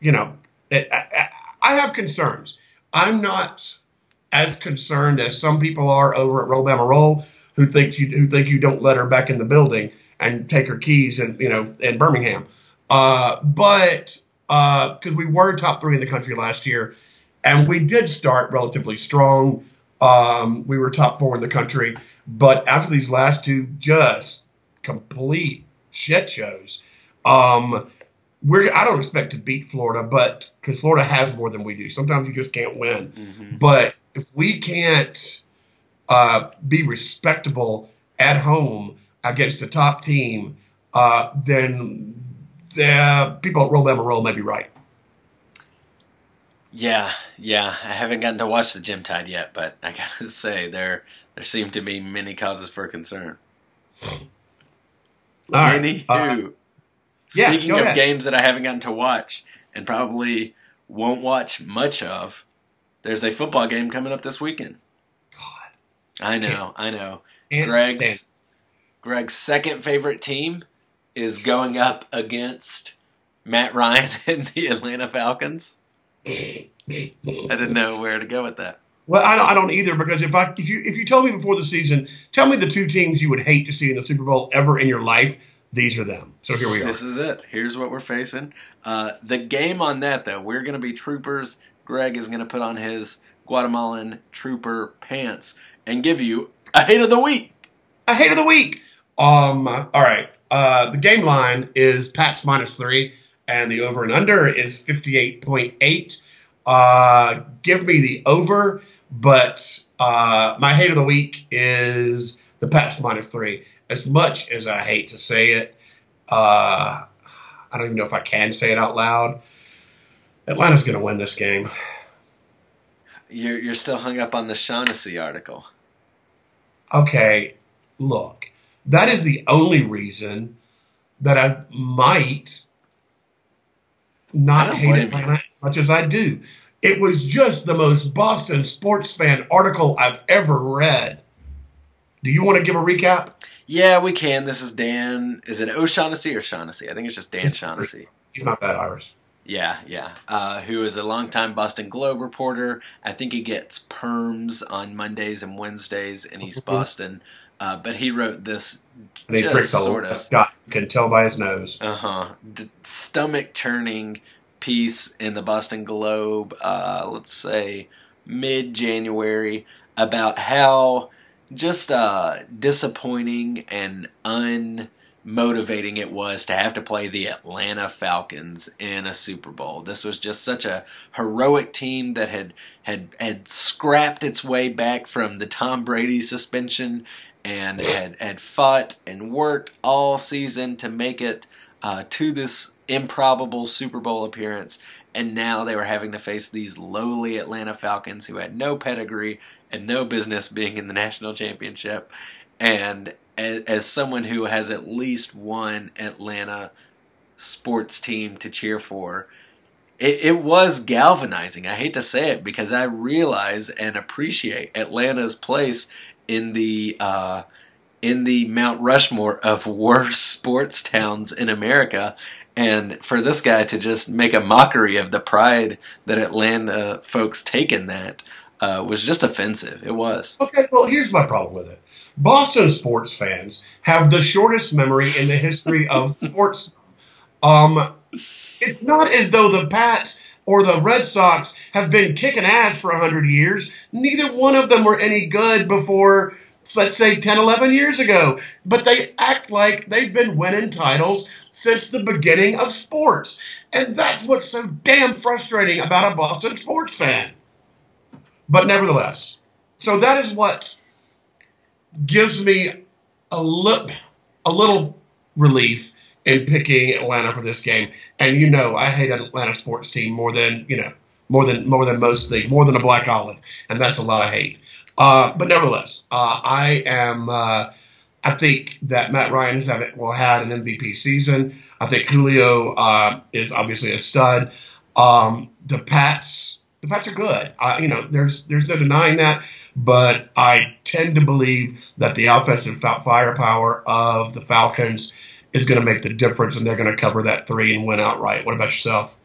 you know, it, I, I have concerns. I'm not as concerned as some people are over at Robama Roll, who think you who think you don't let her back in the building and take her keys and you know in Birmingham. Uh, but because we were top three in the country last year, and we did start relatively strong. Um, we were top four in the country, but after these last two just complete shit shows, um, we're I don't expect to beat Florida, but because Florida has more than we do, sometimes you just can't win. Mhm. But if we can't uh, be respectable at home against a top team, uh, then the people at Roll Bama Roll may be right. Yeah, yeah. I haven't gotten to watch the Gym Tide yet, but I [LAUGHS] gotta say there there seem to be many causes for concern. All right. Many Uh, who. Yeah, Speaking of ahead. games that I haven't gotten to watch and probably won't watch much of, there's a football game coming up this weekend. God, I know, I know. Greg's Greg's second favorite team is going up against Matt Ryan [LAUGHS] and the Atlanta Falcons. I didn't know where to go with that. Well, I don't, I don't either because if I if you if you told me before the season, tell me the two teams you would hate to see in the Super Bowl ever in your life, these are them. So here we are. This is it. Here's what we're facing. Uh, the game on that, though, we're going to be troopers. Greg is going to put on his Guatemalan trooper pants and give you a hate of the week. A hate of the week. Um. All right. Uh, the game line is Pats minus three, and the over and under is fifty eight point eight. Uh, give me the over, but uh, my hate of the week is the Pats minus three. As much as I hate to say it, uh, I don't even know if I can say it out loud. Atlanta's going to win this game. You're, you're still hung up on the Shaughnessy article. okay, look, that is the only reason that I might not don't hate Atlanta as much as I do. It was just the most Boston sports fan article I've ever read. Do you want to give a recap? Yeah, we can. This is Dan. Is it O'Shaughnessy or Shaughnessy? I think it's just Dan Shaughnessy. He's not that Irish. Yeah, yeah. Uh, who is a longtime Boston Globe reporter. I think he gets perms on Mondays and Wednesdays in East Boston. Uh, but he wrote this And he just sort of Scott. You can tell by his nose. uh huh d- stomach churning piece in the Boston Globe. Uh, let's say mid January about how just uh, disappointing and unmotivating it was to have to play the Atlanta Falcons in a Super Bowl. This was just such a heroic team that had had had scrapped its way back from the Tom Brady suspension and had had fought and worked all season to make it uh, to this improbable Super Bowl appearance. And now they were having to face these lowly Atlanta Falcons who had no pedigree and no business being in the national championship. And as, as someone who has at least one Atlanta sports team to cheer for, it, it was galvanizing. I hate to say it because I realize and appreciate Atlanta's place in the uh, in the Mount Rushmore of worst sports towns in America. And for this guy to just make a mockery of the pride that Atlanta folks take in that uh, was just offensive. It was. Okay, well, here's my problem with it. Boston sports fans have the shortest memory in the history [LAUGHS] of sports. Um, it's not as though the Pats or the Red Sox have been kicking ass for 100 years. Neither one of them were any good before, let's say, 10, 11 years ago. But they act like they've been winning titles since the beginning of sports. And that's what's so damn frustrating about a Boston sports fan. But nevertheless, so that is what gives me a, li- a little relief in picking Atlanta for this game. And you know, I hate an Atlanta sports team more than you know, more than more than most things, more than a black olive, and that's a lot of hate. Uh, but nevertheless, uh, I am. Uh, I think that Matt Ryan has had, will had an MVP season. I think Julio uh, is obviously a stud. Um, the Pats, the Pats are good. You know, there's there's no denying that. But I tend to believe that the offensive firepower of the Falcons is going to make the difference, and they're going to cover that three and win outright. What about yourself?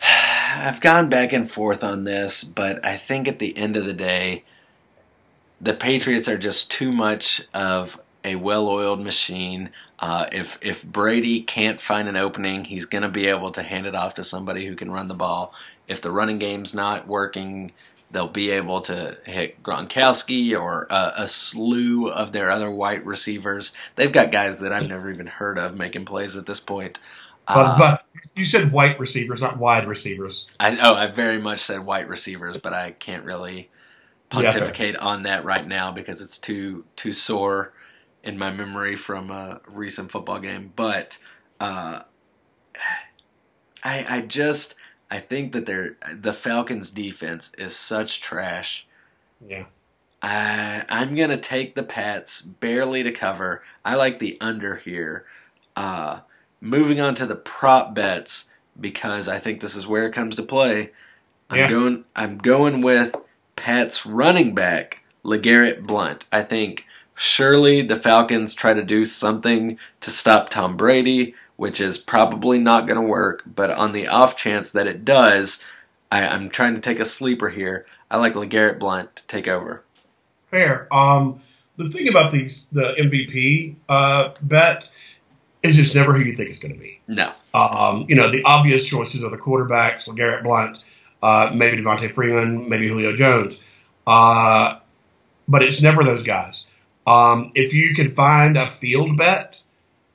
[SIGHS] I've gone back and forth on this, but I think at the end of the day, the Patriots are just too much of a well-oiled machine. Uh, if if Brady can't find an opening, he's going to be able to hand it off to somebody who can run the ball. If the running game's not working, they'll be able to hit Gronkowski or a, a, slew of their other white receivers. They've got guys that I've never even heard of making plays at this point. But, uh, but you said white receivers, not wide receivers. I, oh, I very much said white receivers, but I can't really pontificate yeah, on that right now because it's too too sore in my memory from a recent football game. But uh, I I just I think that they're the Falcons' defense is such trash. Yeah. I I'm gonna take the Pats barely to cover. I like the under here. Uh, moving on to the prop bets because I think this is where it comes to play. I'm yeah. going I'm going with Pats running back LeGarrette Blount. I think surely the Falcons try to do something to stop Tom Brady which is probably not going to work. But on the off chance that it does, I, am trying to take a sleeper here. I like LeGarrette Blount to take over. Fair. Um, the thing about these the MVP uh, bet is it's never who you think it's going to be. No. Um, you know the obvious choices are the quarterbacks, LeGarrette Blount, uh, maybe Devonta Freeman, maybe Julio Jones, uh, but it's never those guys. Um, if you can find a field bet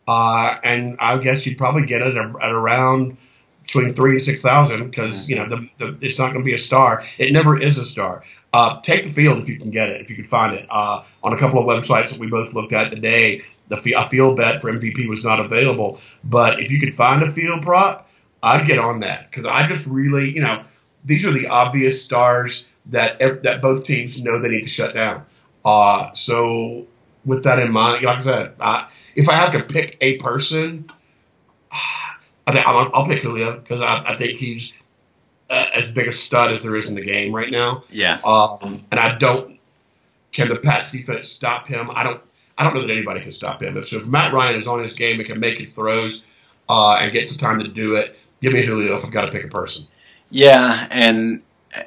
uh, and I guess you'd probably get it at, around between three and six thousand because you know the, the, it's not going to be a star. It never is a star. Uh, take the field if you can get it, if you can find it. Uh, on a couple of websites that we both looked at today, the a field bet for MVP was not available. But if you could find a field prop, I'd get on that because I just really, you know, these are the obvious stars that that both teams know they need to shut down. Uh, so with that in mind, like I said, I, if I have to pick a person, [SIGHS] I think I'll, I'll pick Julio because I, I, think he's uh, as big a stud as there is in the game right now. Yeah. Um, and I don't. Can the Pats defense stop him? I don't. I don't know that anybody can stop him. If, if Matt Ryan is on his game and can make his throws uh, and get some time to do it, give me Julio if I've got to pick a person. Yeah, and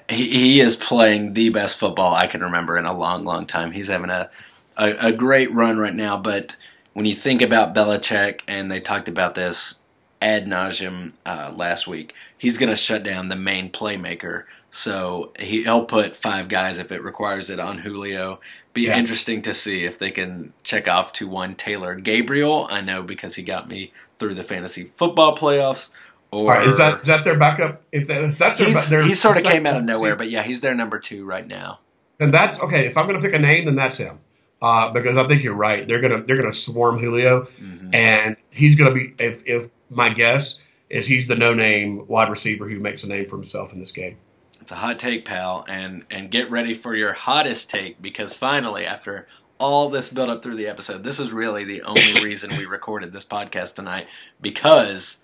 he, he is playing the best football I can remember in a long, long time. He's having a, a, a great run right now, but when you think about Belichick, and they talked about this ad nauseum uh, last week, he's going to shut down the main playmaker. So he, will put five guys if it requires it on Julio. Be yeah. interesting to see if they can check off to one Taylor Gabriel. I know because he got me through the fantasy football playoffs. Or right, is that is that their backup? If, that, if that's their, he sort of came out of nowhere, but yeah, he's their number two right now. And that's okay. If I'm going to pick a name, then that's him uh, because I think you're right. They're gonna they're gonna swarm Julio, mm-hmm. and he's gonna be if if my guess is he's the no name wide receiver who makes a name for himself in this game. It's a hot take, pal, and and get ready for your hottest take because finally, after all this build up through the episode, this is really the only [LAUGHS] reason we recorded this podcast tonight because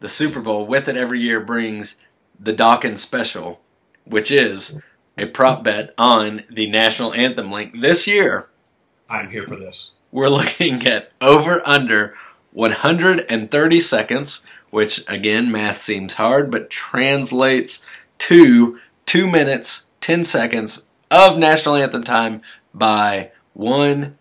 the Super Bowl with it every year brings the Dawkins special, which is a prop bet on the national anthem link this year I'm here for this. We're looking at over under 130 seconds, which again, math seems hard, but translates to 2 minutes, 10 seconds of national anthem time by one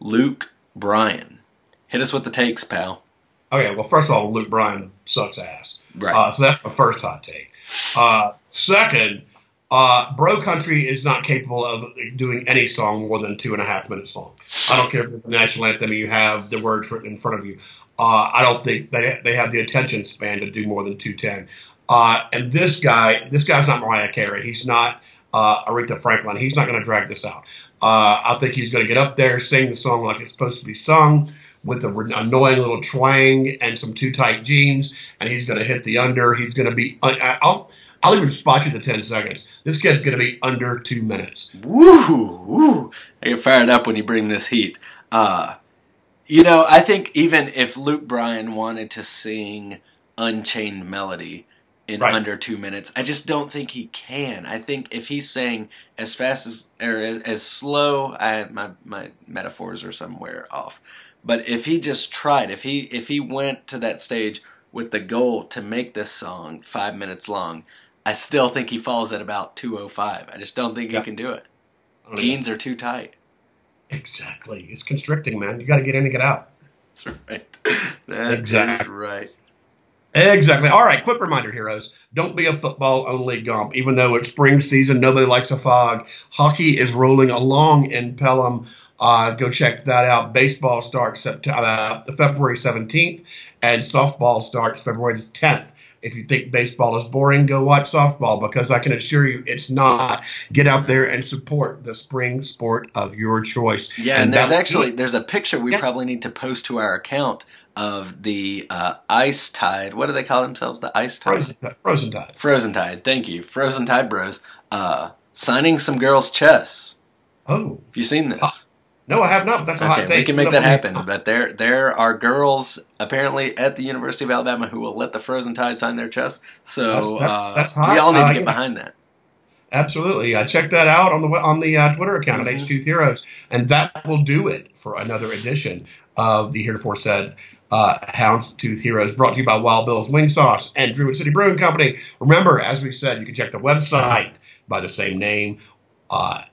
Luke Bryan. Hit us with the takes, pal. Okay, well, first of all, Luke Bryan sucks ass. Right. Uh, so that's the first hot take. Uh, second, uh, Bro Country is not capable of doing any song more than two and a half minutes long. I don't care if it's the national anthem and you have the words written in front of you. Uh, I don't think they they have the attention span to do more than two ten. Uh, and this guy, this guy's not Mariah Carey. He's not uh, Aretha Franklin. He's not going to drag this out. Uh, I think he's going to get up there, sing the song like it's supposed to be sung, with an annoying little twang and some too tight jeans, and he's going to hit the under. He's going to be. I- I'll I'll even spot you the ten seconds. This kid's going to be under two minutes. Woo, woo. I get fired up when you bring this heat. Uh, you know, I think even if Luke Bryan wanted to sing Unchained Melody in Right. under two minutes, I just don't think he can. I think if he sang as fast as or as, as slow, I, my my metaphors are somewhere off. But if he just tried, if he if he went to that stage with the goal to make this song five minutes long, I still think he falls at about two oh five. I just don't think Yeah. he can do it. Know. Jeans are too tight. Exactly. It's constricting, man. You got to get in and get out. That's right. [LAUGHS] That's Exactly. right. Exactly. All right. Quick reminder, heroes. Don't be a football only gump. Even though it's spring season, nobody likes a fog. Hockey is rolling along in Pelham. Uh, go check that out. Baseball starts uh, February 17th, and softball starts February 10th. If you think baseball is boring, go watch softball because I can assure you it's not. Get out there and support the spring sport of your choice. Yeah, and, there's actually there's a picture we Yeah. probably need to post to our account of the uh, ice tide. What do they call themselves? The ice tide. frozen, frozen tide. Frozen Tide. Thank you, Frozen Tide Bros. Uh, signing some girls' chess. Oh Have you seen this? No, I have not. But that's a hot Okay, take. we can make that happen. But there, there are girls apparently at the University of Alabama who will let the Frozen Tide sign their chest. So That's- that- uh, that's hot. we all need to like get it. behind that. Absolutely. Uh, check that out on the on the uh, Twitter account Mhm. at H2 Heroes, and that will do it for another edition of the heretofore said uh, Houndstooth Heroes, brought to you by Wild Bill's Wing Sauce and Druid City Brewing Company. Remember, as we said, you can check the website by the same name. Uh,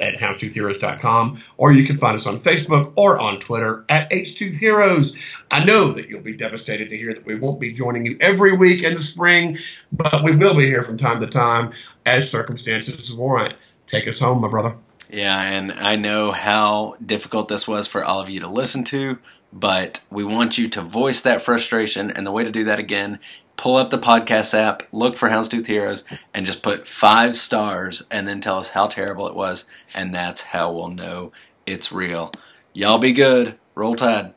at houndstoothheroes.com, or you can find us on Facebook or on Twitter at H2 Heroes. I know that you'll be devastated to hear that we won't be joining you every week in the spring, but we will be here from time to time as circumstances warrant. Take us home, my brother. Yeah, and I know how difficult this was for all of you to listen to, but we want you to voice that frustration, and the way to do that again, pull up the podcast app, look for Houndstooth Heroes, and just put five stars, and then tell us how terrible it was, and that's how we'll know it's real. Y'all be good. Roll Tide.